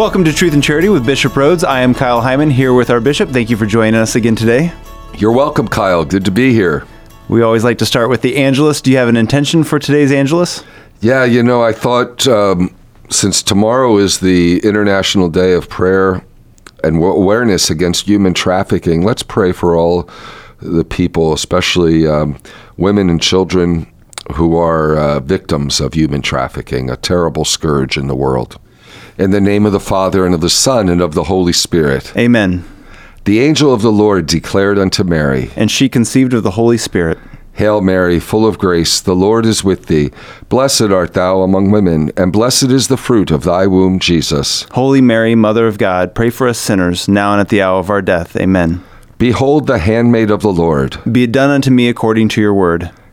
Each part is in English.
Welcome to Truth and Charity with Bishop Rhodes. I am Kyle Heimann here with our bishop. Thank you for joining us again today. You're welcome, Kyle. Good to be here. We always like to start with the Angelus. Do you have an intention for today's Angelus? Yeah, you know, I thought um, since tomorrow is the International Day of Prayer and Awareness Against Human Trafficking, let's pray for all the people, especially um, women and children who are uh, victims of human trafficking, a terrible scourge in the world. In the name of the Father, and of the Son, and of the Holy Spirit. Amen. The angel of the Lord declared unto Mary, And she conceived of the Holy Spirit. Hail Mary, full of grace, the Lord is with thee. Blessed art thou among women, and blessed is the fruit of thy womb, Jesus. Holy Mary, Mother of God, pray for us sinners, now and at the hour of our death. Amen. Behold the handmaid of the Lord. Be it done unto me according to your word.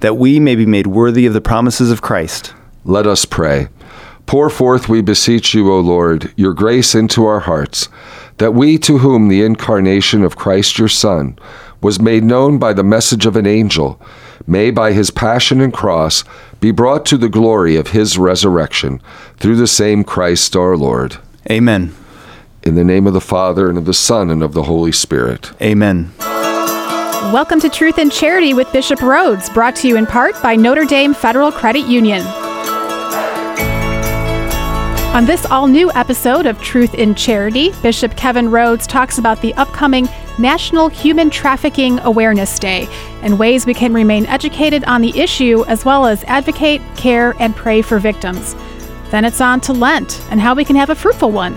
that we may be made worthy of the promises of Christ. Let us pray. Pour forth, we beseech you, O Lord, your grace into our hearts, that we to whom the incarnation of Christ your Son was made known by the message of an angel, may by his passion and cross be brought to the glory of his resurrection, through the same Christ our Lord. Amen. In the name of the Father, and of the Son, and of the Holy Spirit. Amen. Welcome to Truth and Charity with Bishop Rhodes, brought to you in part by Notre Dame Federal Credit Union. On this all new episode of Truth in Charity, Bishop Kevin Rhodes talks about the upcoming National Human Trafficking Awareness Day and ways we can remain educated on the issue as well as advocate, care, and pray for victims. Then it's on to Lent and how we can have a fruitful one.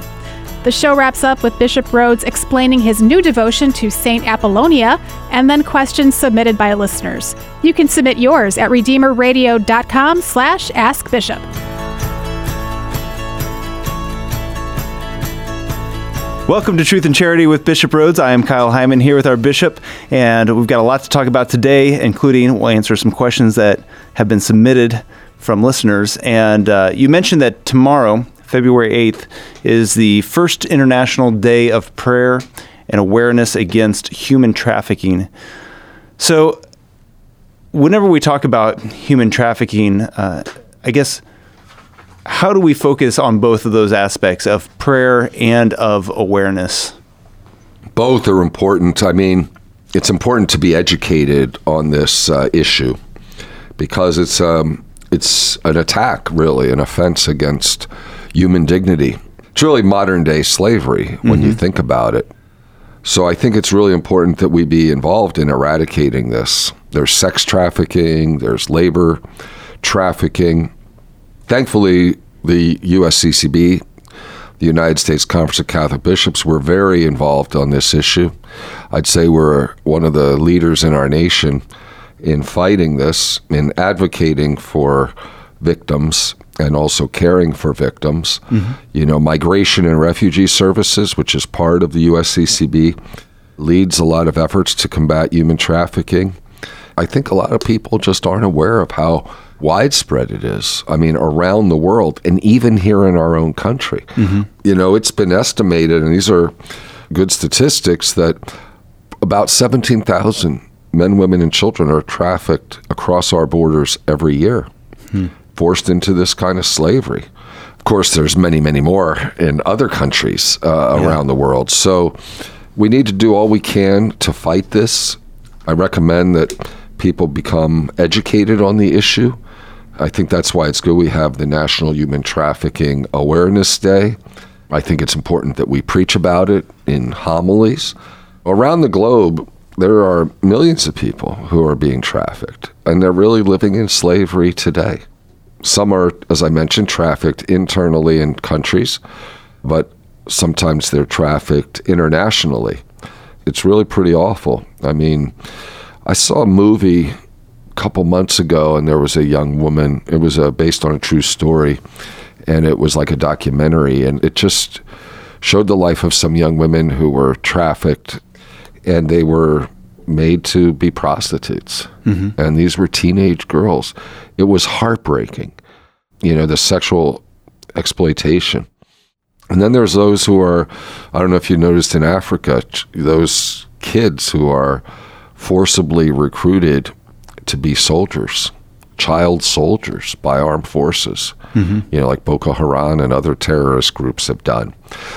The show wraps up with Bishop Rhodes explaining his new devotion to St. Apollonia and then questions submitted by listeners. You can submit yours at redeemerradio.com slash askbishop. Welcome to Truth and Charity with Bishop Rhodes. I am Kyle Heimann here with our bishop, and we've got a lot to talk about today, including we'll answer some questions that have been submitted from listeners. And uh, you mentioned that tomorrow February 8th, is the first International Day of Prayer and Awareness Against Human Trafficking. So, whenever we talk about human trafficking, uh, I guess how do we focus on both of those aspects of prayer and of awareness? Both are important. I mean, it's important to be educated on this uh, issue because it's um, it's an attack, really, an offense against human dignity. It's really modern day slavery when mm-hmm. you think about it. So I think it's really important that we be involved in eradicating this. There's sex trafficking, there's labor trafficking. Thankfully, the USCCB, the United States Conference of Catholic Bishops, were very involved on this issue. I'd say we're one of the leaders in our nation in fighting this, in advocating for victims and also caring for victims. Mm-hmm. You know, migration and refugee services, which is part of the USCCB, leads a lot of efforts to combat human trafficking. I think a lot of people just aren't aware of how widespread it is. I mean, around the world and even here in our own country. Mm-hmm. You know, it's been estimated, and these are good statistics, that about 17,000 men, women, and children are trafficked across our borders every year. Hmm forced into this kind of slavery. Of course, there's many, many more in other countries uh, yeah. around the world. So we need to do all we can to fight this. I recommend that people become educated on the issue. I think that's why it's good we have the National Human Trafficking Awareness Day. I think it's important that we preach about it in homilies. Around the globe, there are millions of people who are being trafficked, and they're really living in slavery today. Some are, as I mentioned, trafficked internally in countries, but sometimes they're trafficked internationally. It's really pretty awful. I mean, I saw a movie a couple months ago, and there was a young woman. It was uh, based on a true story, and it was like a documentary, and it just showed the life of some young women who were trafficked and they were made to be prostitutes. Mm-hmm. And these were teenage girls. It was heartbreaking, you know, the sexual exploitation. And then there's those who are, I don't know if you noticed in Africa, those kids who are forcibly recruited to be soldiers, child soldiers by armed forces, mm-hmm. you know, like Boko Haram and other terrorist groups have done.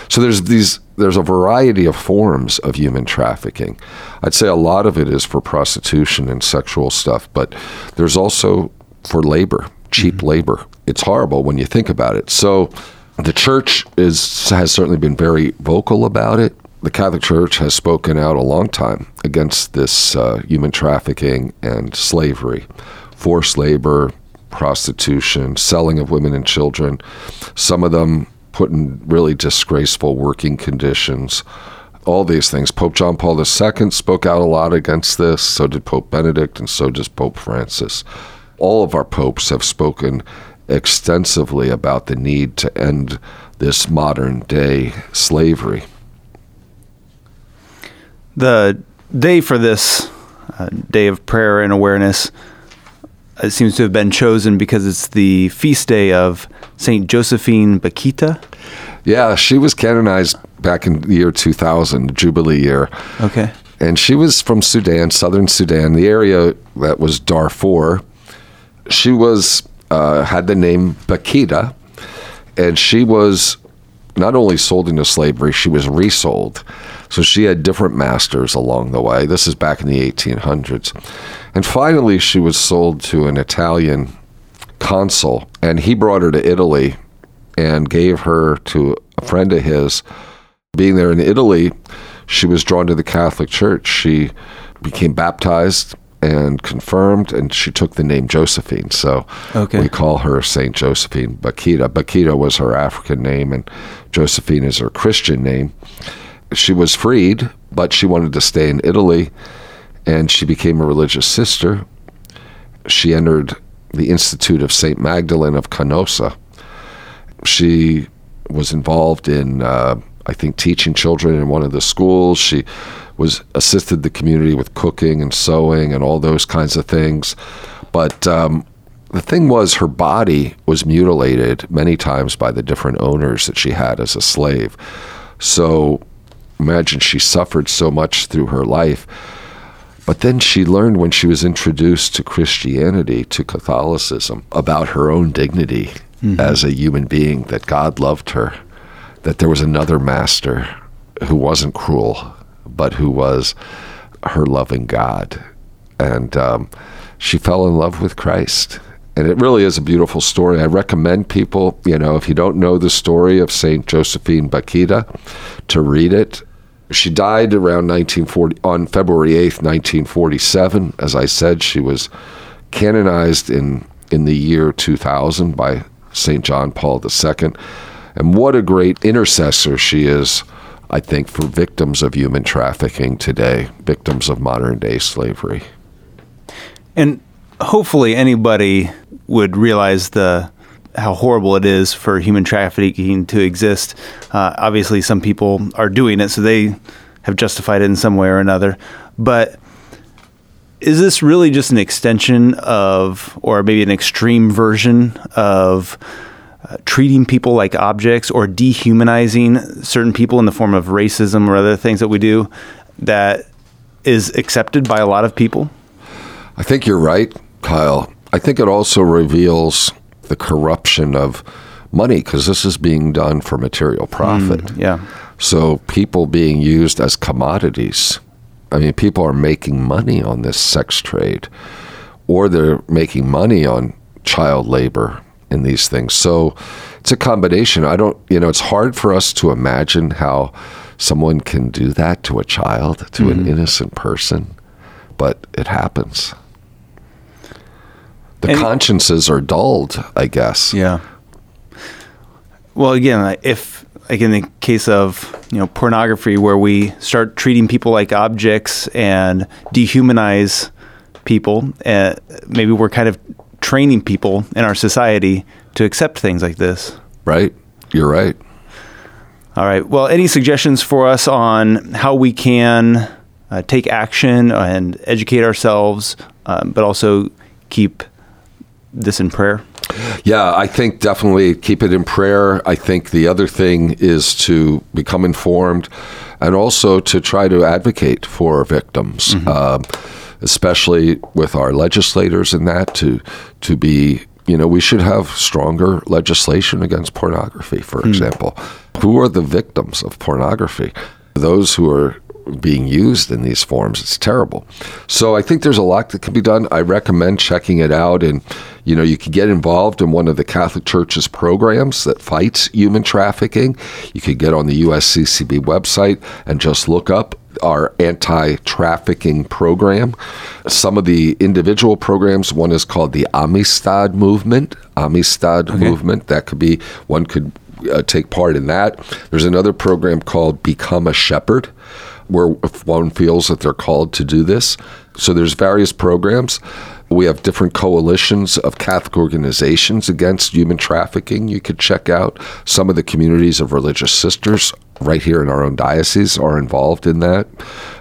So there's these, there's a variety of forms of human trafficking. I'd say a lot of it is for prostitution and sexual stuff, but there's also for labor, cheap labor. It's horrible when you think about it. So the church is has certainly been very vocal about it. The Catholic Church has spoken out a long time against this uh, human trafficking and slavery, forced labor, prostitution, selling of women and children. Some of them put in really disgraceful working conditions. All these things. Pope John Paul II spoke out a lot against this. So did Pope Benedict, and so does Pope Francis. All of our popes have spoken extensively about the need to end this modern day slavery. The day for this uh, day of prayer and awareness it seems to have been chosen because it's the feast day of Saint Josephine Bakhita. Yeah, she was canonized back in the year 2000, Jubilee year. Okay. And she was from Sudan, southern Sudan, the area that was Darfur. She was uh, had the name Bakhita, and she was not only sold into slavery, she was resold. So she had different masters along the way. This is back in the 1800s. And finally, she was sold to an Italian consul, and he brought her to Italy and gave her to a friend of his. Being there in Italy, she was drawn to the Catholic Church. She became baptized and confirmed, and she took the name Josephine. So Okay. we call her Saint Josephine Bakhita. Bakhita was her African name, and Josephine is her Christian name. She was freed, but she wanted to stay in Italy, and she became a religious sister. She entered the Institute of Saint Magdalene of Canossa. She was involved in, uh, I think, teaching children in one of the schools. She was assisted the community with cooking and sewing and all those kinds of things. But um, the thing was, her body was mutilated many times by the different owners that she had as a slave. So imagine she suffered so much through her life. But then she learned when she was introduced to Christianity, to Catholicism, about her own dignity as a human being, that God loved her, that there was another master who wasn't cruel, but who was her loving God. And um, she fell in love with Christ. And it really is a beautiful story. I recommend people, you know, if you don't know the story of St. Josephine Bakhita, to read it. She died around 1940 on February 8th, 1947. As I said, she was canonized in in the year 2000 by St. John Paul II. And what a great intercessor she is, I think, for victims of human trafficking today, victims of modern day slavery. And hopefully anybody would realize the how horrible it is for human trafficking to exist. Uh, obviously, some people are doing it, so they have justified it in some way or another. But is this really just an extension of, or maybe an extreme version of, uh, treating people like objects or dehumanizing certain people in the form of racism or other things that we do that is accepted by a lot of people? I think you're right, Kyle. I think it also reveals the corruption of money because this is being done for material mm, profit. Yeah. So people being used as commodities. I mean, people are making money on this sex trade, or they're making money on child labor in these things. So it's a combination. I don't, you know, it's hard for us to imagine how someone can do that to a child, to an mm-hmm. innocent person, but it happens. The And- consciences are dulled, I guess. Yeah. Well, again, if like in the case of you know pornography, where we start treating people like objects and dehumanize people, uh, maybe we're kind of training people in our society to accept things like this. Right? You're right. All right. Well, any suggestions for us on how we can uh, take action and educate ourselves, um, but also keep this in prayer? Yeah, I think definitely keep it in prayer. I think the other thing is to become informed and also to try to advocate for victims, mm-hmm. um, especially with our legislators and that to to be. You know, we should have stronger legislation against pornography, for mm. example. Who are the victims of pornography? Those who are being used in these forms. It's terrible. So I think there's a lot that can be done. I recommend checking it out, and you know you could get involved in one of the Catholic Church's programs that fights human trafficking. You could get on the USCCB website and just look up our anti-trafficking program. Some of the individual programs, one is called the Amistad movement. Amistad okay. movement. That could be one could uh, take part in that. There's another program called Become a Shepherd where if one feels that they're called to do this. So there's various programs. We have different coalitions of Catholic organizations against human trafficking. You could check out some of the communities of religious sisters right here in our own diocese are involved in that.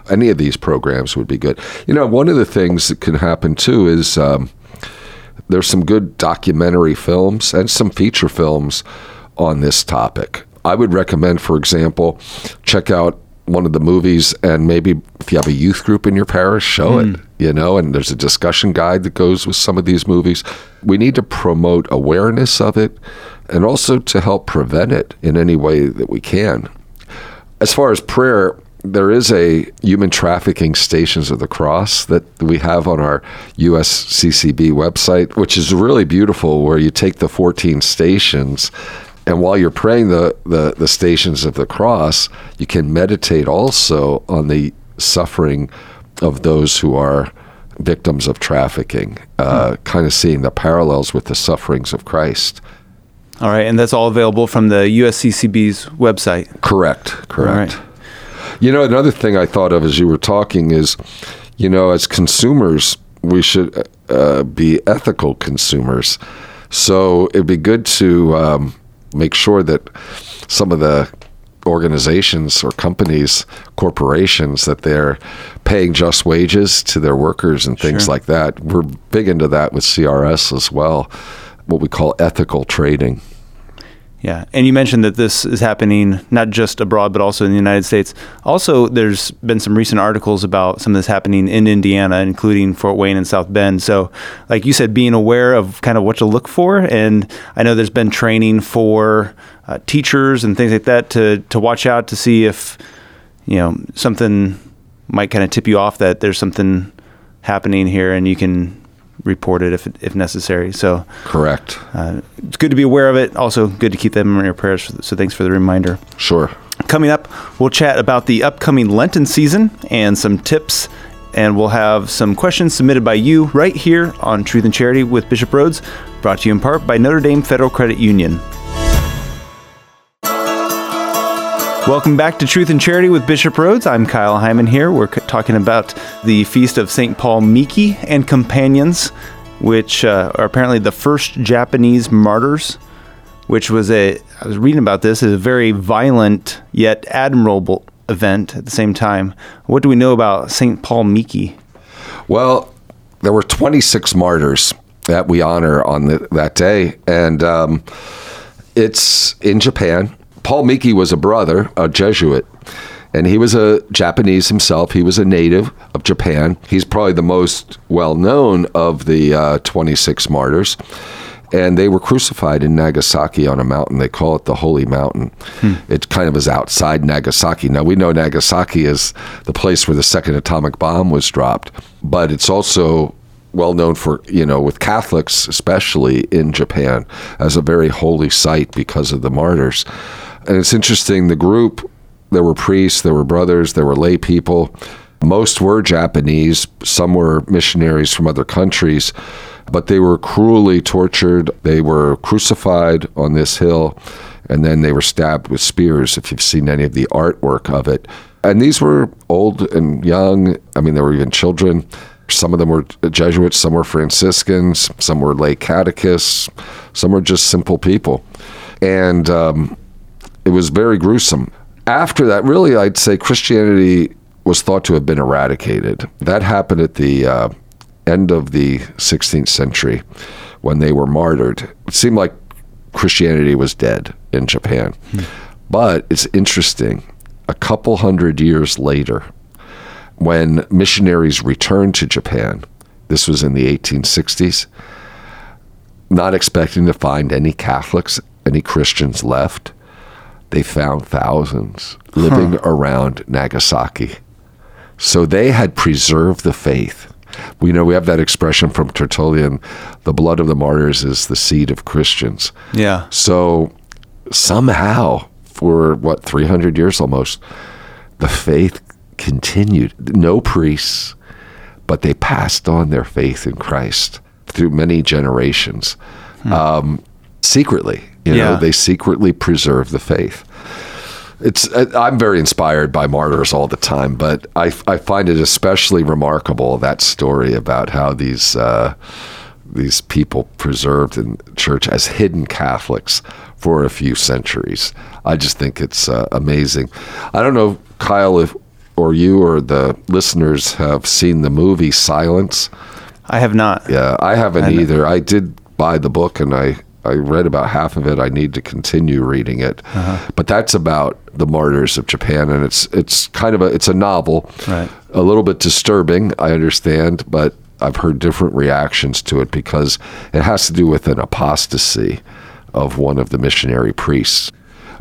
Any of these programs would be good. You know, one of the things that can happen too is um, there's some good documentary films and some feature films on this topic. I would recommend, for example, check out one of the movies and maybe if you have a youth group in your parish show mm. it hmm. you know and there's a discussion guide that goes with some of these movies we need to promote awareness of it and also to help prevent it in any way that we can as far as prayer there is a human trafficking stations of the cross that we have on our USCCB website, which is really beautiful, where you take the 14 stations and while you're praying the, the, the stations of the cross, you can meditate also on the suffering of those who are victims of trafficking, uh, mm. kind of seeing the parallels with the sufferings of Christ. All right, and that's all available from the USCCB's website. Correct, correct. You know, another thing I thought of as you were talking is, you know, as consumers, we should uh, be ethical consumers. So it'd be good to um, make sure that some of the organizations or companies, corporations, that they're paying just wages to their workers and things sure. like that. We're big into that with CRS as well, what we call ethical trading. Yeah, and you mentioned that this is happening not just abroad, but also in the United States. Also, there's been some recent articles about some of this happening in Indiana, including Fort Wayne and South Bend. So, like you said, being aware of kind of what to look for, and I know there's been training for uh, teachers and things like that to to watch out to see if you know something might kind of tip you off that there's something happening here, and you can report it if if necessary. So correct. Uh, it's good to be aware of it. Also, good to keep them in your prayers. So thanks for the reminder. Sure. Coming up, we'll chat about the upcoming Lenten season and some tips. And we'll have some questions submitted by you right here on Truth and Charity with Bishop Rhodes, brought to you in part by Notre Dame Federal Credit Union. Welcome back to Truth and Charity with Bishop Rhodes. I'm Kyle Heimann here. We're talking about the feast of St. Paul Miki and companions, which uh, are apparently the first Japanese martyrs, which was a, I was reading about this, is a very violent yet admirable event at the same time. What do we know about St. Paul Miki? Well, there were 26 martyrs that we honor on the, that day, and um, it's in Japan Paul Miki was a brother, a Jesuit, and he was a Japanese himself. He was a native of Japan. He's probably the most well known of the uh, 26 martyrs. And they were crucified in Nagasaki on a mountain. They call it the Holy Mountain. Hmm. It kind of is outside Nagasaki. Now, we know Nagasaki is the place where the second atomic bomb was dropped, but it's also well known for, you know, with Catholics, especially in Japan, as a very holy site because of the martyrs. And it's interesting, the group, there were priests, there were brothers, there were lay people. Most were Japanese, some were missionaries from other countries, but they were cruelly tortured. They were crucified on this hill, and then they were stabbed with spears, if you've seen any of the artwork of it. And these were old and young. I mean, there were even children. Some of them were Jesuits, some were Franciscans, some were lay catechists, some were just simple people. And um, it was very gruesome. After that, really, I'd say Christianity was thought to have been eradicated. That happened at the uh, end of the 16th century when they were martyred. It seemed like Christianity was dead in Japan. But it's interesting. A couple hundred years later, when missionaries returned to Japan, this was in the 1860s, not expecting to find any Catholics, any Christians left, they found thousands living around Nagasaki. So they had preserved the faith. We know we have that expression from Tertullian the blood of the martyrs is the seed of Christians. Yeah. So somehow, for what, 300 years almost, the faith continued. No priests, but they passed on their faith in Christ through many generations um, secretly. You know, they secretly preserve the faith. It's I'm very inspired by martyrs all the time, but I, I find it especially remarkable that story about how these uh, these people preserved in church as hidden Catholics for a few centuries. I just think it's uh, amazing. I don't know, Kyle, if or you or the listeners have seen the movie Silence. I have not. Yeah, I haven't I either. I did buy the book and I, I read about half of it. I need to continue reading it. Uh-huh. But that's about the martyrs of Japan and it's it's kind of a it's a novel. Right. A little bit disturbing, I understand, but I've heard different reactions to it because it has to do with an apostasy of one of the missionary priests.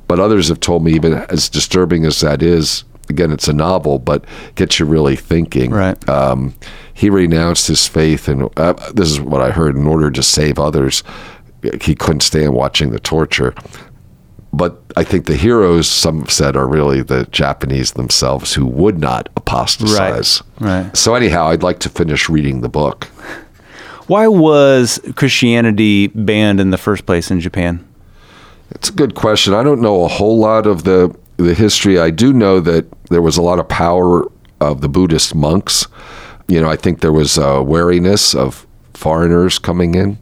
But others have told me even as disturbing as that is, again it's a novel, but gets you really thinking Right. um, he renounced his faith, and uh, this is what I heard. In order to save others, he couldn't stand watching the torture. But I think the heroes, some said, are really the Japanese themselves who would not apostatize. Right. So anyhow, I'd like to finish reading the book. Why was Christianity banned in the first place in Japan? It's a good question. I don't know a whole lot of the the history. I do know that there was a lot of power of the Buddhist monks. You know, I think there was a wariness of foreigners coming in,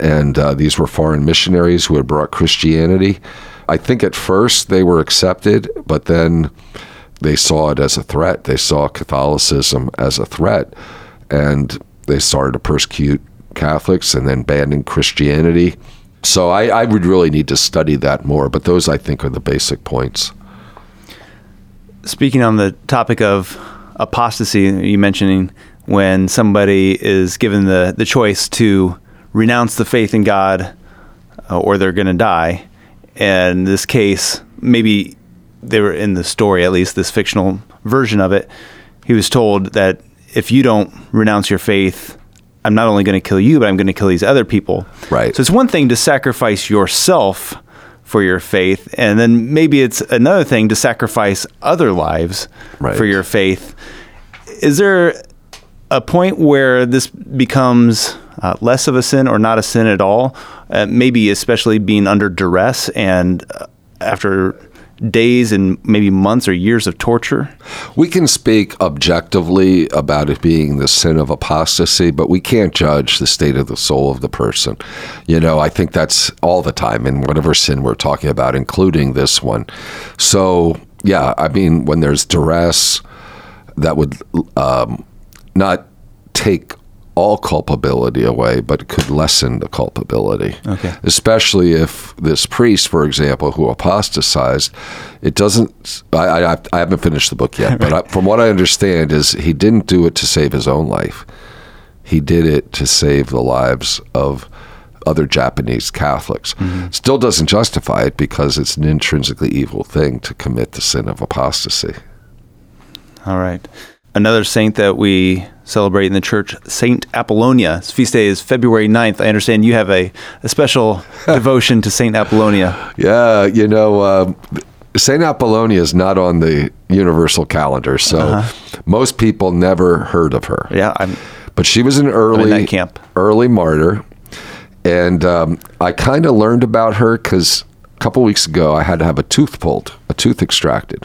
and uh, these were foreign missionaries who had brought Christianity. I think at first they were accepted, but then they saw it as a threat. They saw Catholicism as a threat, and they started to persecute Catholics and then banning Christianity. So I, I would really need to study that more, but those I think are the basic points. Speaking on the topic of apostasy, you mentioning when somebody is given the, the choice to renounce the faith in God uh, or they're going to die. And in this case, maybe they were in the story, at least this fictional version of it, he was told that if you don't renounce your faith, I'm not only going to kill you, but I'm going to kill these other people. Right. So it's one thing to sacrifice yourself for your faith, and then maybe it's another thing to sacrifice other lives Right. for your faith. Is there a point where this becomes uh, less of a sin or not a sin at all? Uh, maybe especially being under duress and uh, after days and maybe months or years of torture. We can speak objectively about it being the sin of apostasy, but we can't judge the state of the soul of the person. You know, I think that's all the time in whatever sin we're talking about, including this one. So, yeah, I mean, when there's duress, that would um, not take all culpability away, but could lessen the culpability. Okay. Especially if this priest, for example, who apostatized, it doesn't. I, I, I haven't finished the book yet, but I, from what I understand, is he didn't do it to save his own life. He did it to save the lives of other Japanese Catholics. Mm-hmm. Still doesn't justify it because it's an intrinsically evil thing to commit the sin of apostasy. All right. Another saint that we celebrate in the church, Saint Apollonia. His feast day is February 9th. I understand you have a, a special devotion to Saint Apollonia. Yeah, you know, uh, St. Apollonia is not on the universal calendar, so most people never heard of her. Yeah, I'm But she was an early camp. early martyr, and um, I kind of learned about her because a couple weeks ago I had to have a tooth pulled, a tooth extracted,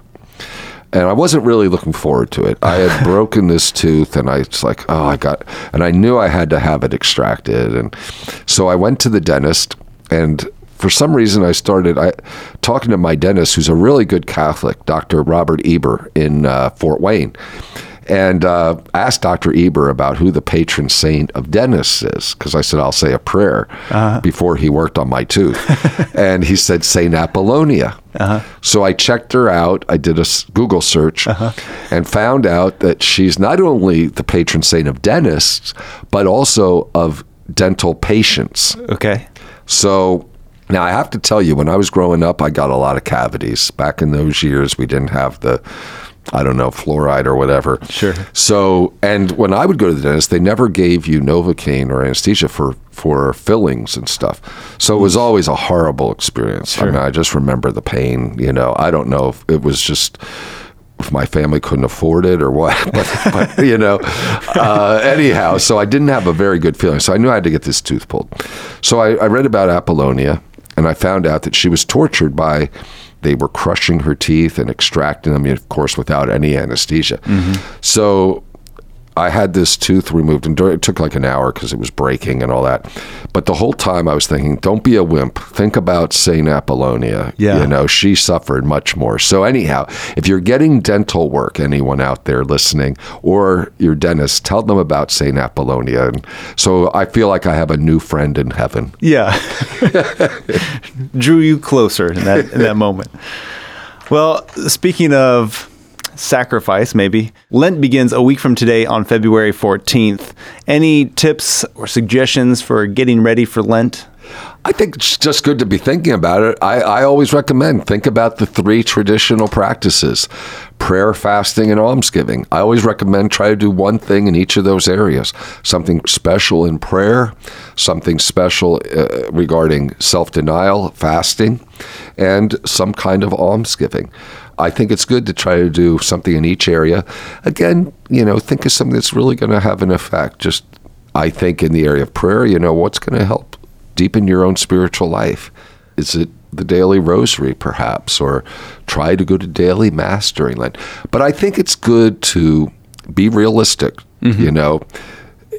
and I wasn't really looking forward to it. I had broken this tooth, and I was like, oh, I got, and I knew I had to have it extracted, and so I went to the dentist, and for some reason, I started I, talking to my dentist, who's a really good Catholic, Dr. Robert Eber in uh, Fort Wayne and uh, asked Dr. Eber about who the patron saint of dentists is, because I said I'll say a prayer uh-huh. before he worked on my tooth, and he said Saint Apollonia. Uh-huh. So I checked her out. I did a Google search uh-huh. and found out that she's not only the patron saint of dentists, but also of dental patients. Okay. So now, I have to tell you, when I was growing up, I got a lot of cavities. Back in those years, we didn't have the I don't know, fluoride or whatever. Sure. So, and when I would go to the dentist, they never gave you Novocaine or anesthesia for, for fillings and stuff. So it was always a horrible experience. Sure. I mean, I just remember the pain, you know. I don't know if it was just if my family couldn't afford it or what, but, but you know, uh, anyhow, so I didn't have a very good feeling. So I knew I had to get this tooth pulled. So I, I read about Apollonia and I found out that she was tortured by they were crushing her teeth and extracting them, of course, without any anesthesia. Mm-hmm. So I had this tooth removed, and it took like an hour because it was breaking and all that. But the whole time I was thinking, don't be a wimp. Think about Saint Apollonia. Yeah. You know, she suffered much more. So, anyhow, if you're getting dental work, anyone out there listening, or your dentist, tell them about Saint Apollonia. And so I feel like I have a new friend in heaven. Yeah. Drew you closer in that, in that moment. Well, speaking of sacrifice, maybe. Lent begins a week from today on February 14th. Any tips or suggestions for getting ready for Lent? I think it's just good to be thinking about it. I, I always recommend think about the three traditional practices prayer, fasting, and almsgiving. I always recommend try to do one thing in each of those areas something special in prayer, something special uh, regarding self denial, fasting, and some kind of almsgiving. I think it's good to try to do something in each area. Again, you know, think of something that's really going to have an effect. Just, I think, in the area of prayer, you know, what's going to help deepen your own spiritual life? Is it the daily rosary, perhaps, or try to go to daily mass during Lent? But I think it's good to be realistic, mm-hmm. you know,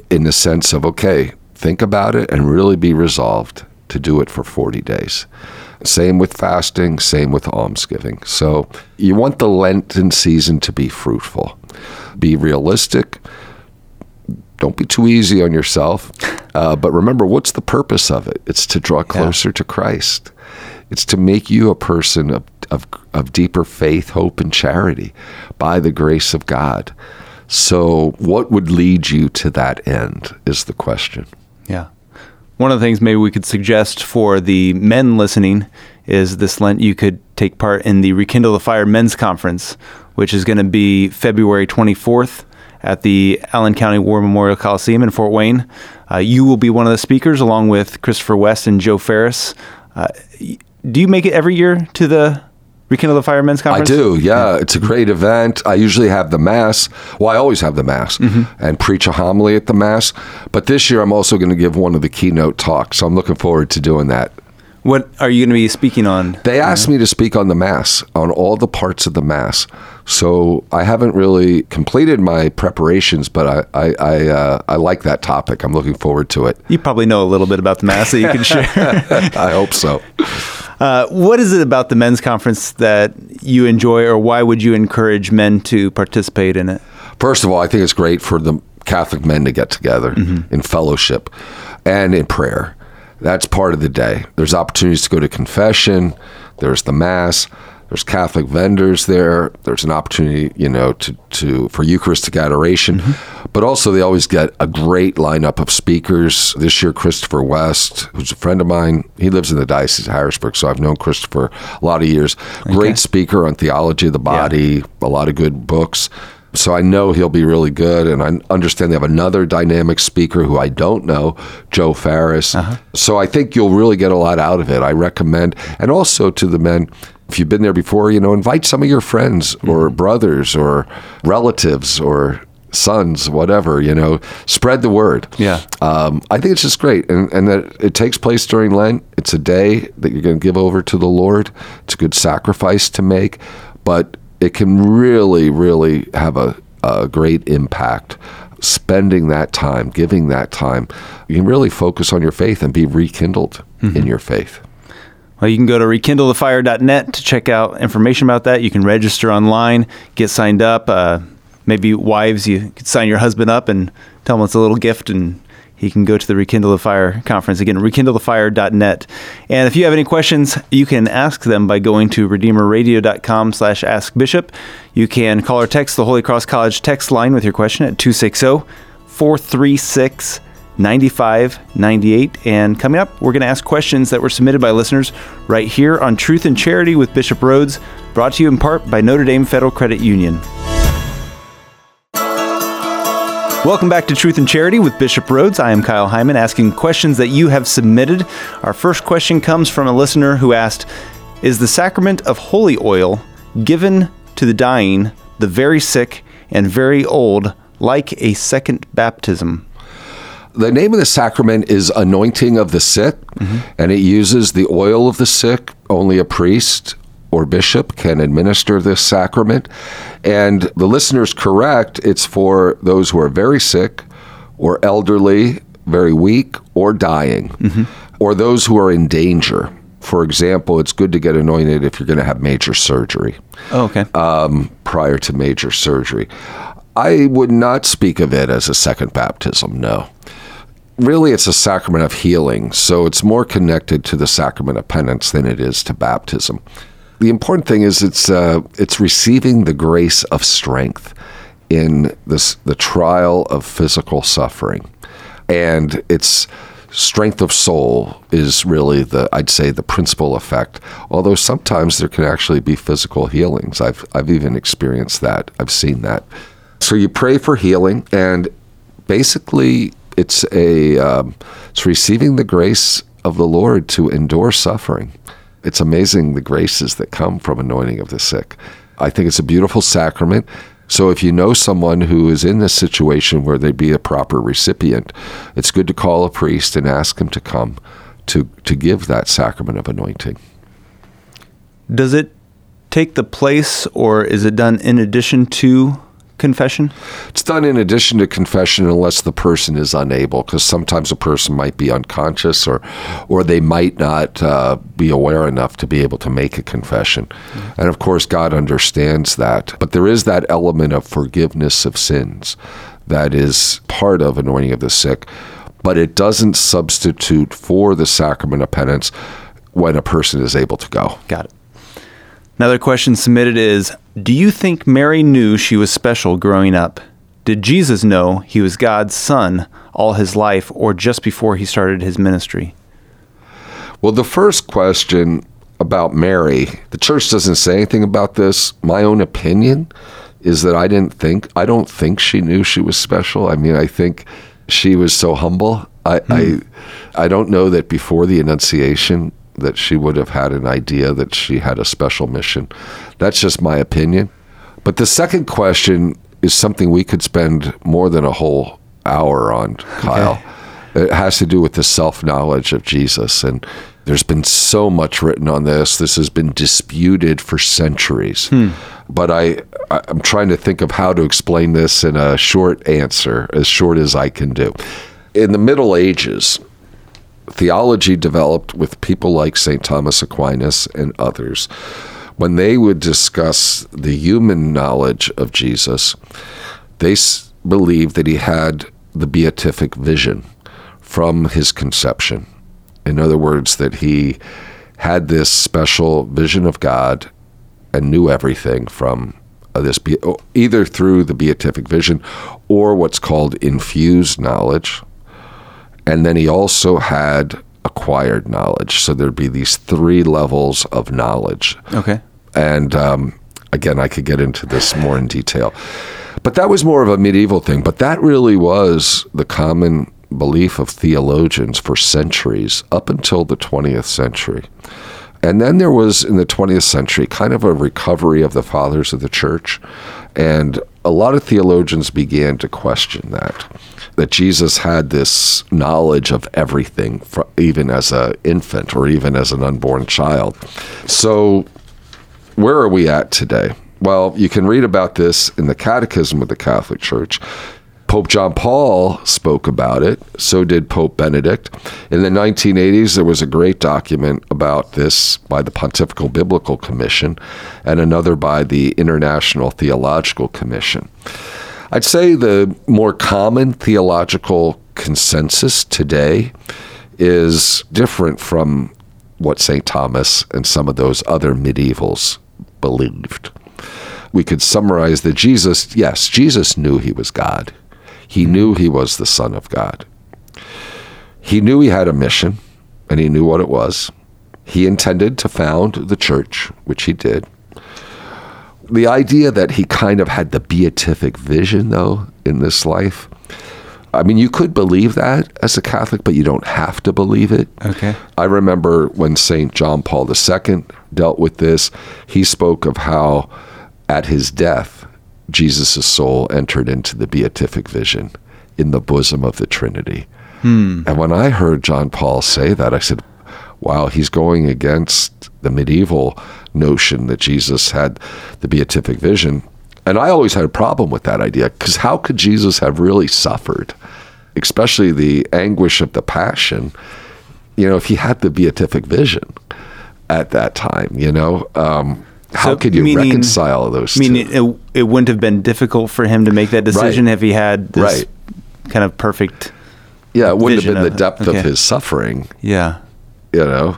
in the sense of, okay, think about it and really be resolved to do it for 40 days. Same with fasting, same with almsgiving. So you want the Lenten season to be fruitful. Be realistic. Don't be too easy on yourself. Uh, but remember, what's the purpose of it? It's to draw closer yeah. to Christ. It's to make you a person of, of, of deeper faith, hope, and charity by the grace of God. So, what would lead you to that end is the question. Yeah one of the things maybe we could suggest for the men listening is this Lent you could take part in the Rekindle the Fire Men's Conference, which is going to be February 24th at the Allen County War Memorial Coliseum in Fort Wayne. Uh, you will be one of the speakers along with Christopher West and Joe Ferris. Uh, do you make it every year to the Rekindle the Fire Men's Conference? I do, yeah. It's a great event. I usually have the Mass. Well, I always have the Mass mm-hmm. and preach a homily at the Mass. But this year I'm also going to give one of the keynote talks. So I'm looking forward to doing that. What are you going to be speaking on? They asked me to speak on the Mass, on all the parts of the Mass. So I haven't really completed my preparations, but I I I, uh, I, like that topic. I'm looking forward to it. You probably know a little bit about the Mass that you can share. I hope so. Uh, what is it about the men's conference that you enjoy, or why would you encourage men to participate in it? First of all, I think it's great for the Catholic men to get together mm-hmm. in fellowship and in prayer. That's part of the day. There's opportunities to go to confession. There's the mass. There's Catholic vendors there. There's an opportunity, you know, to, to for Eucharistic adoration. Mm-hmm. But also, they always get a great lineup of speakers. This year, Christopher West, who's a friend of mine, he lives in the Diocese of Harrisburg, so I've known Christopher a lot of years. Okay. Great speaker on theology of the body, yeah. a lot of good books. So I know he'll be really good, and I understand they have another dynamic speaker who I don't know, Joe Ferris. Uh-huh. So I think you'll really get a lot out of it. I recommend, and also to the men, if you've been there before, you know, invite some of your friends or mm-hmm. brothers or relatives or sons, whatever, you know, spread the word. Yeah. Um, I think it's just great. And, and that it takes place during Lent. It's a day that you're going to give over to the Lord. It's a good sacrifice to make, but it can really, really have a, a great impact spending that time, giving that time, you can really focus on your faith and be rekindled mm-hmm. in your faith. Well, you can go to rekindlethefire.net to check out information about that. You can register online, get signed up. Uh, maybe wives, you could sign your husband up and tell him it's a little gift and he can go to the Rekindle the Fire conference. Again, rekindlethefire.net. And if you have any questions, you can ask them by going to redeemerradio.com slash askbishop. You can call or text the Holy Cross College text line with your question at 260 436 9598. And coming up, we're going to ask questions that were submitted by listeners right here on Truth and Charity with Bishop Rhodes, brought to you in part by Notre Dame Federal Credit Union. Welcome back to Truth and Charity with Bishop Rhodes. I am Kyle Heimann asking questions that you have submitted. Our first question comes from a listener who asked Is the sacrament of holy oil given to the dying, the very sick, and very old like a second baptism? The name of the sacrament is anointing of the sick, and it uses the oil of the sick. Only a priest or bishop can administer this sacrament. And the listener's correct, it's for those who are very sick or elderly, very weak, or dying, or those who are in danger. For example, it's good to get anointed if you're going to have major surgery Oh, okay. um, prior to major surgery. I would not speak of it as a second baptism, no. Really, it's a sacrament of healing, so it's more connected to the sacrament of penance than it is to baptism. The important thing is it's uh, it's receiving the grace of strength in this the trial of physical suffering, and it's strength of soul is really the I'd say the principal effect. Although sometimes there can actually be physical healings. I've I've even experienced that. I've seen that. So you pray for healing, and basically it's a um, it's receiving the grace of the Lord to endure suffering. It's amazing the graces that come from anointing of the sick. I think it's a beautiful sacrament. So if you know someone who is in this situation where they'd be a proper recipient, it's good to call a priest and ask him to come to to give that sacrament of anointing. Does it take the place or is it done in addition to confession? It's done in addition to confession unless the person is unable, because sometimes a person might be unconscious or, or they might not uh, be aware enough to be able to make a confession. And of course, God understands that. But there is that element of forgiveness of sins that is part of anointing of the sick, but it doesn't substitute for the sacrament of penance when a person is able to go. Got it. Another question submitted is Do you think Mary knew she was special growing up? Did Jesus know he was God's son all his life or just before he started his ministry? Well, the first question about Mary, the church doesn't say anything about this. My own opinion is that I didn't think, I don't think she knew she was special. I mean, I think she was so humble. I, hmm. I, I don't know that before the Annunciation that she would have had an idea that she had a special mission. That's just my opinion. But the second question is something we could spend more than a whole hour on, Kyle. It has to do with the self knowledge of Jesus. And there's been so much written on this. This has been disputed for centuries. Hmm. But I, I, I'm trying to think of how to explain this in a short answer, as short as I can do. In the Middle Ages, theology developed with people like St. Thomas Aquinas and others. When they would discuss the human knowledge of Jesus, they believed that he had the beatific vision from his conception. In other words, that he had this special vision of God and knew everything from uh, this, either through the beatific vision or what's called infused knowledge, and then he also had acquired knowledge. So there'd be these three levels of knowledge. Okay. And um, again, I could get into this more in detail. But that was more of a medieval thing. But that really was the common belief of theologians for centuries up until the 20th century. And then there was in the 20th century kind of a recovery of the fathers of the church. And a lot of theologians began to question that that Jesus had this knowledge of everything, even as an infant or even as an unborn child. So, where are we at today? Well, you can read about this in the Catechism of the Catholic Church. Pope John Paul spoke about it. So did Pope Benedict. In the 1980s, there was a great document about this by the Pontifical Biblical Commission and another by the International Theological Commission. I'd say the more common theological consensus today is different from what St. Thomas and some of those other medievals believed. We could summarize that Jesus, yes, Jesus knew he was God. He knew he was the Son of God. He knew he had a mission, and he knew what it was. He intended to found the church, which he did. The idea that he kind of had the beatific vision, though, in this life, I mean, you could believe that as a Catholic, but you don't have to believe it. Okay. I remember when St. John Paul II dealt with this, he spoke of how at his death, Jesus' soul entered into the beatific vision in the bosom of the Trinity. And when I heard John Paul say that, I said, wow, he's going against the medieval notion that Jesus had the beatific vision. And I always had a problem with that idea because how could Jesus have really suffered, especially the anguish of the passion, you know, if he had the beatific vision at that time, you know? Um, how So, could you meaning- reconcile those I mean, it, it wouldn't have been difficult for him to make that decision if he had this Right. kind of perfect. yeah, it wouldn't have been the depth Okay. of his suffering. Yeah. you know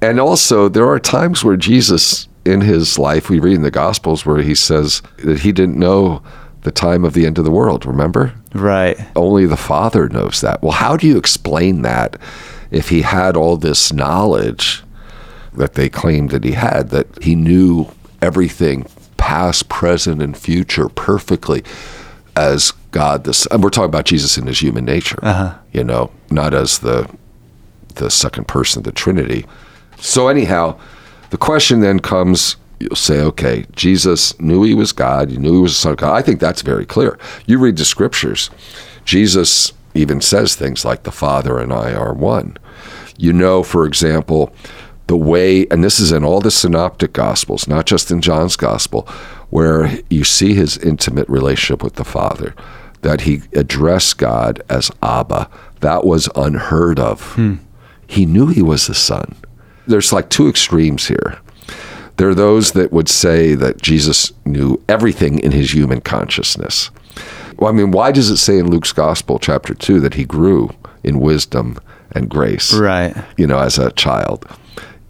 and also there are times where jesus in his life we read in the gospels where he says that he didn't know the time of the end of the world remember Right. only the father knows that well how do you explain that if he had all this knowledge that they claimed that he had that he knew everything past present and future perfectly as god this and we're talking about jesus in his human nature uh-huh. you know not as the the second person of the Trinity. So, anyhow, the question then comes you'll say, okay, Jesus knew he was God, he knew he was the Son of God. I think that's very clear. You read the scriptures, Jesus even says things like, the Father and I are one. You know, for example, the way, and this is in all the synoptic gospels, not just in John's gospel, where you see his intimate relationship with the Father, that he addressed God as Abba. That was unheard of. Hmm. He knew he was the Son. There's like two extremes here. There are those that would say that Jesus knew everything in his human consciousness. Well, I mean, why does it say in Luke's Gospel, chapter 2, that he grew in wisdom and grace? Right. you know, as a child.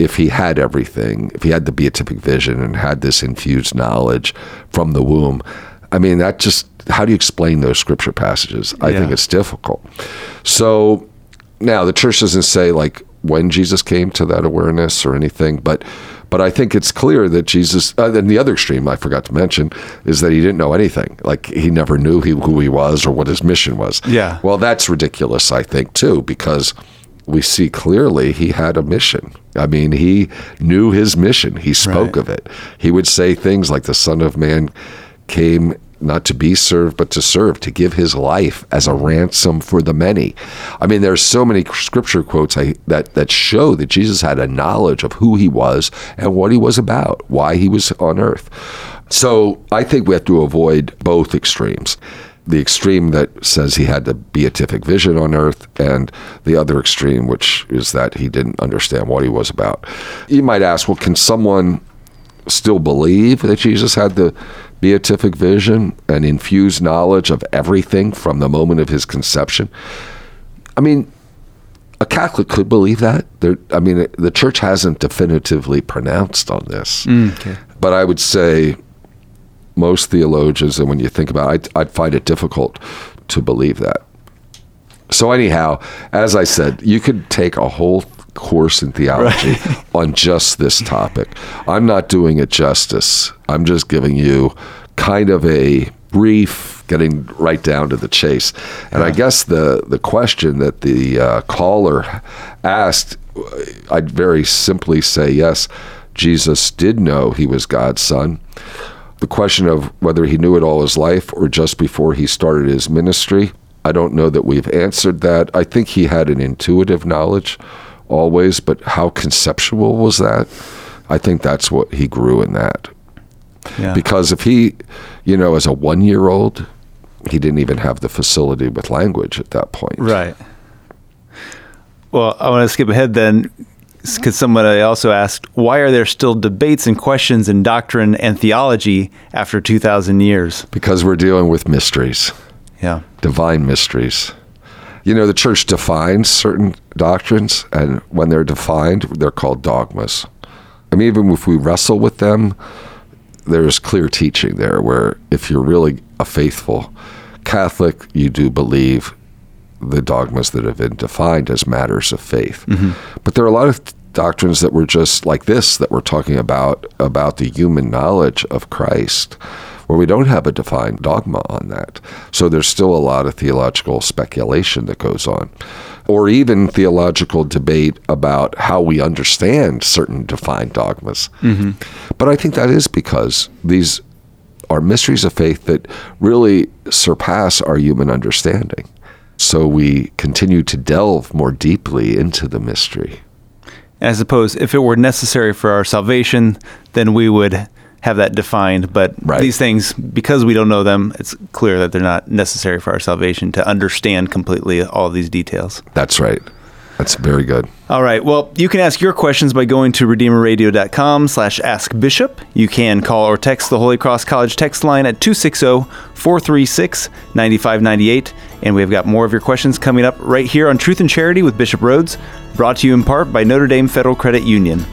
If he had everything, if he had the beatific vision and had this infused knowledge from the womb, I mean, that just, how do you explain those scripture passages? I think it's difficult. So now the church doesn't say like when Jesus came to that awareness or anything, but but I think it's clear that Jesus. Uh, and the other extreme I forgot to mention is that he didn't know anything. Like he never knew he, who he was or what his mission was. Yeah. Well, that's ridiculous, I think, too, because we see clearly he had a mission. I mean, he knew his mission. He spoke Right. of it. He would say things like the Son of Man came not to be served, but to serve, to give his life as a ransom for the many. I mean, there's so many scripture quotes I, that, that show that Jesus had a knowledge of who he was and what he was about, why he was on earth. So I think we have to avoid both extremes. The extreme that says he had the beatific vision on earth, and the other extreme, which is that he didn't understand what he was about. You might ask, well, can someone still believe that Jesus had the beatific vision and infused knowledge of everything from the moment of his conception? I mean, a Catholic could believe that. There, I mean, the church hasn't definitively pronounced on this, mm, okay. but I would say most theologians, and when you think about it, I'd, I'd find it difficult to believe that. So, anyhow, as I said, you could take a whole course in theology on just this topic. I'm not doing it justice. I'm just giving you kind of a brief, getting right down to the chase. And I guess the, the question that the uh, caller asked, I'd very simply say yes, Jesus did know he was God's son. The question of whether he knew it all his life or just before he started his ministry, I don't know that we've answered that. I think he had an intuitive knowledge always, but how conceptual was that? I think that's what he grew in that. Yeah. Because if he, you know, as a one year old he didn't even have the facility with language at that point. Right. Well, I want to skip ahead then because somebody also asked, why are there still debates and questions in doctrine and theology after 2,000 years? Because we're dealing with mysteries, Yeah. divine mysteries. You know, the church defines certain doctrines, and when they're defined, they're called dogmas. I mean, even if we wrestle with them, there's clear teaching there where if you're really a faithful Catholic, you do believe the dogmas that have been defined as matters of faith. Mm-hmm. But there are a lot of doctrines that were just like this that we're talking about about the human knowledge of Christ where we don't have a defined dogma on that. So there's still a lot of theological speculation that goes on or even theological debate about how we understand certain defined dogmas. Mm-hmm. But I think that is because these are mysteries of faith that really surpass our human understanding. So we continue to delve more deeply into the mystery. I suppose if it were necessary for our salvation, then we would have that defined. But Right. these things, because we don't know them, it's clear that they're not necessary for our salvation to understand completely all these details. That's right. That's very good. All right. Well, you can ask your questions by going to redeemerradio.com slash askbishop. You can call or text the Holy Cross College text line at 260-436-9598. And we've got more of your questions coming up right here on Truth and Charity with Bishop Rhoades, brought to you in part by Notre Dame Federal Credit Union.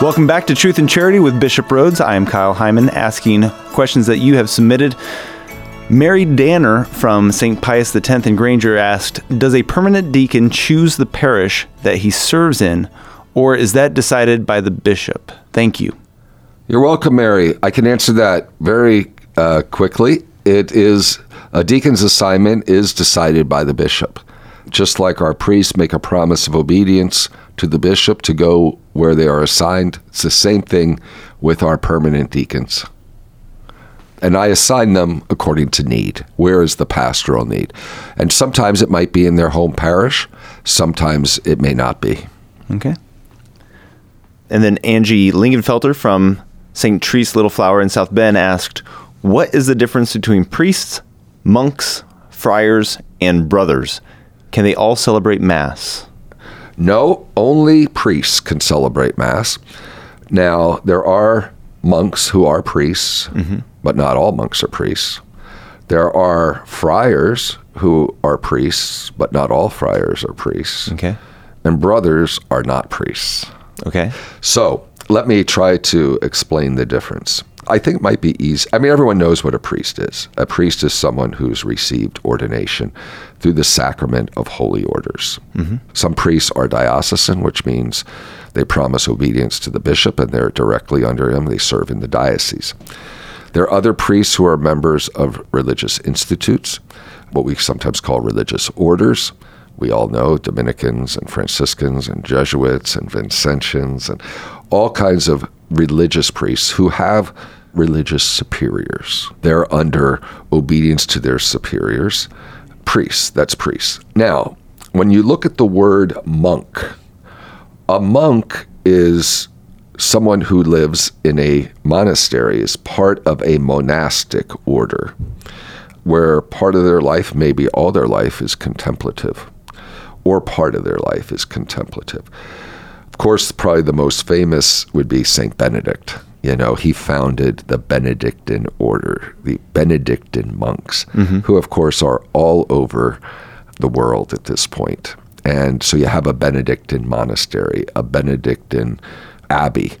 Welcome back to Truth and Charity with Bishop Rhoades. I am Kyle Heimann asking questions that you have submitted. Mary Danner from St. Pius X in Granger asked Does a permanent deacon choose the parish that he serves in, or is that decided by the bishop? Thank you. You're welcome, Mary. I can answer that very uh, quickly. It is a deacon's assignment is decided by the bishop. Just like our priests make a promise of obedience to the bishop to go where they are assigned, it's the same thing with our permanent deacons. And I assign them according to need. Where is the pastoral need? And sometimes it might be in their home parish, sometimes it may not be. Okay. And then Angie Lingenfelter from St. Therese Little Flower in South Bend asked What is the difference between priests, monks, friars, and brothers? Can they all celebrate Mass? No, only priests can celebrate Mass. Now, there are monks who are priests, mm-hmm. But not all monks are priests. There are friars who are priests, but not all friars are priests. Okay. And brothers are not priests. Okay. So let me try to explain the difference. I think it might be easy. I mean, everyone knows what a priest is. A priest is someone who's received ordination through the sacrament of holy orders. Mm-hmm. Some priests are diocesan, which means they promise obedience to the bishop and they're directly under him. They serve in the diocese. There are other priests who are members of religious institutes, what we sometimes call religious orders. We all know Dominicans and Franciscans and Jesuits and Vincentians and all kinds of religious priests who have religious superiors. They're under obedience to their superiors. Priests, that's priests. Now, when you look at the word monk, a monk is someone who lives in a monastery, is part of a monastic order, where part of their life, maybe all their life, is contemplative, or part of their life is contemplative. Of course, probably the most famous would be Saint Benedict. You know, he founded the Benedictine order, the Benedictine monks, mm-hmm. who, of course, are all over the world at this point. And so you have a Benedictine monastery, a Benedictine abbey.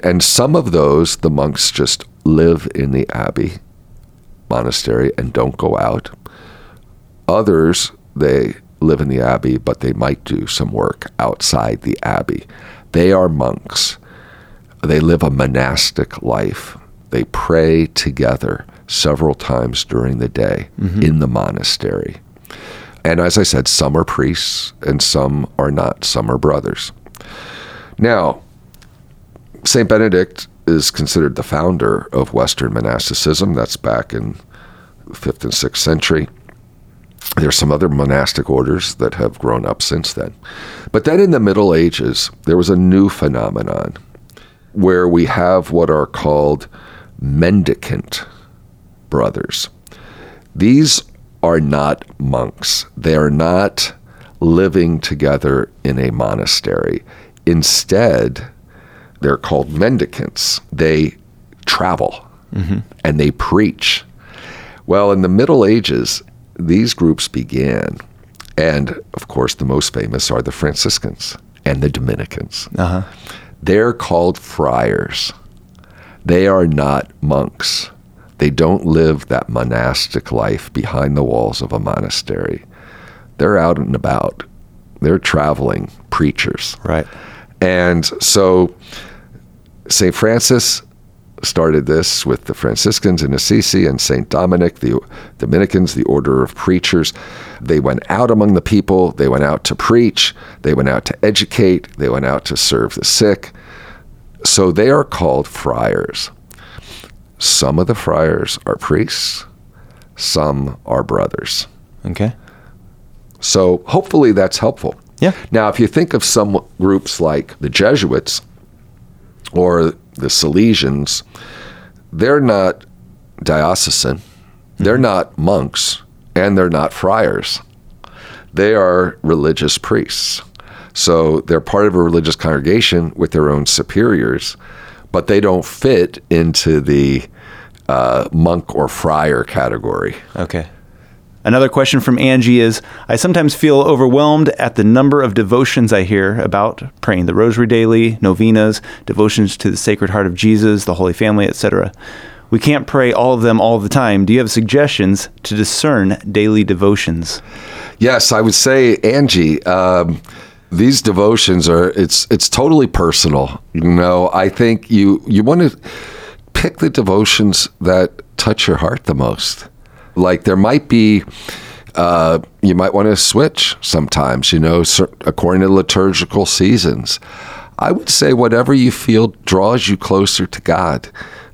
And some of those, the monks just live in the abbey monastery and don't go out. Others, they live in the abbey, but they might do some work outside the abbey. They are monks. They live a monastic life. They pray together several times during the day mm-hmm. in the monastery. And as I said, some are priests and some are not. Some are brothers. Now, St. Benedict is considered the founder of Western monasticism. That's back in the 5th and 6th century. There's some other monastic orders that have grown up since then. But then in the Middle Ages, there was a new phenomenon where we have what are called mendicant brothers. These are not monks. They are not living together in a monastery. Instead, they're called mendicants. They travel mm-hmm. and they preach. Well, in the Middle Ages, these groups began. And of course, the most famous are the Franciscans and the Dominicans. Uh-huh. They're called friars. They are not monks. They don't live that monastic life behind the walls of a monastery. They're out and about. They're traveling preachers. Right. And so St. Francis started this with the Franciscans in Assisi and St. Dominic, the Dominicans, the order of preachers. They went out among the people, they went out to preach, they went out to educate, they went out to serve the sick. So they are called friars. Some of the friars are priests, some are brothers. Okay. So hopefully that's helpful. Yeah. Now, if you think of some groups like the Jesuits or the Salesians, they're not diocesan, they're mm-hmm. not monks, and they're not friars. They are religious priests. So they're part of a religious congregation with their own superiors, but they don't fit into the uh, monk or friar category. Okay. Another question from Angie is I sometimes feel overwhelmed at the number of devotions I hear about praying the rosary daily, novenas, devotions to the Sacred Heart of Jesus, the Holy Family, etc. We can't pray all of them all the time. Do you have suggestions to discern daily devotions? Yes, I would say, Angie, um, these devotions are it's it's totally personal. You know, I think you you want to pick the devotions that touch your heart the most like there might be uh, you might want to switch sometimes, you know, according to liturgical seasons. I would say whatever you feel draws you closer to God.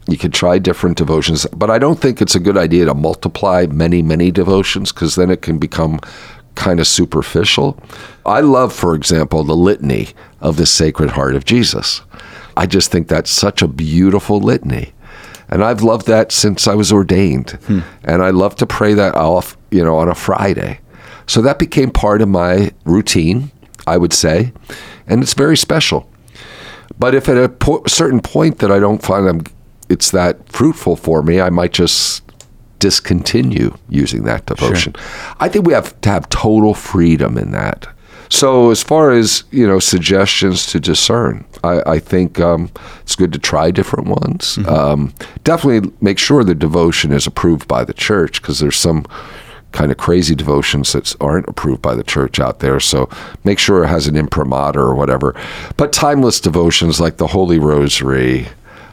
You could try different devotions, but I don't think it's a good idea to multiply many, many devotions because then it can become kind of superficial. I love, for example, the litany of the Sacred Heart of Jesus. I just think that's such a beautiful litany. And I've loved that since I was ordained. Hmm. And I love to pray that off, you know, on a Friday. So that became part of my routine, I would say. And it's very special. But if at a po- certain point that I don't find I'm, it's that fruitful for me, I might just discontinue using that devotion. Sure. I think we have to have total freedom in that. So as far as you know, suggestions to discern, I, I think um, it's good to try different ones. Mm-hmm. Um, definitely make sure the devotion is approved by the church because there's some kind of crazy devotions that aren't approved by the church out there. So make sure it has an imprimatur or whatever. But timeless devotions like the Holy Rosary,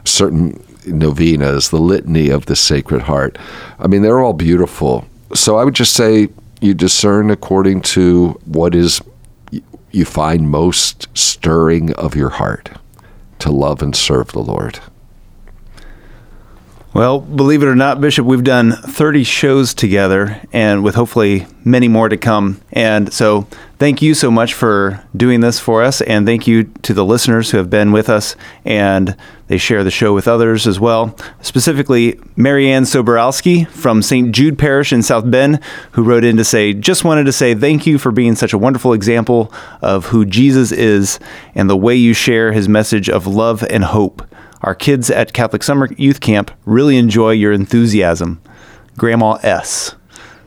certain novenas, the Litany of the Sacred Heart. I mean, they're all beautiful. So I would just say you discern according to what is you find most stirring of your heart to love and serve the Lord? Well, believe it or not, Bishop, we've done 30 shows together and with hopefully many more to come. And so thank you so much for doing this for us. And thank you to the listeners who have been with us and they share the show with others as well. Specifically, Marianne Soborowski from St. Jude Parish in South Bend, who wrote in to say, Just wanted to say thank you for being such a wonderful example of who Jesus is and the way you share his message of love and hope. Our kids at Catholic Summer Youth Camp really enjoy your enthusiasm. Grandma S.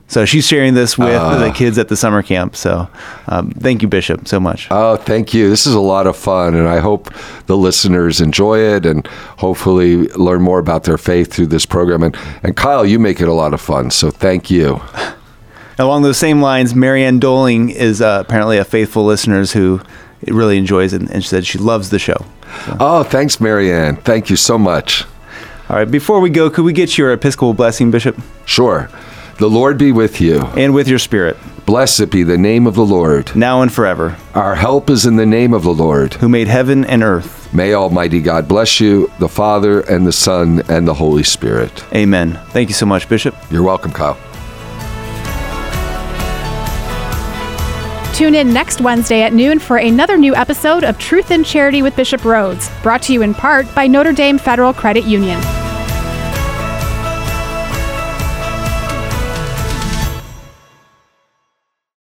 So she's sharing this with uh, the kids at the summer camp. So um, thank you, Bishop, so much. Oh, thank you. This is a lot of fun, and I hope the listeners enjoy it and hopefully learn more about their faith through this program. And, and Kyle, you make it a lot of fun. So thank you. Along those same lines, Marianne Doling is uh, apparently a faithful listener who really enjoys it, and she said she loves the show. So. Oh, thanks, Marianne. Thank you so much. All right, before we go, could we get your Episcopal blessing, Bishop? Sure. The Lord be with you. And with your spirit. Blessed be the name of the Lord. Now and forever. Our help is in the name of the Lord. Who made heaven and earth. May Almighty God bless you, the Father, and the Son, and the Holy Spirit. Amen. Thank you so much, Bishop. You're welcome, Kyle. Tune in next Wednesday at noon for another new episode of Truth and Charity with Bishop Rhoades, brought to you in part by Notre Dame Federal Credit Union.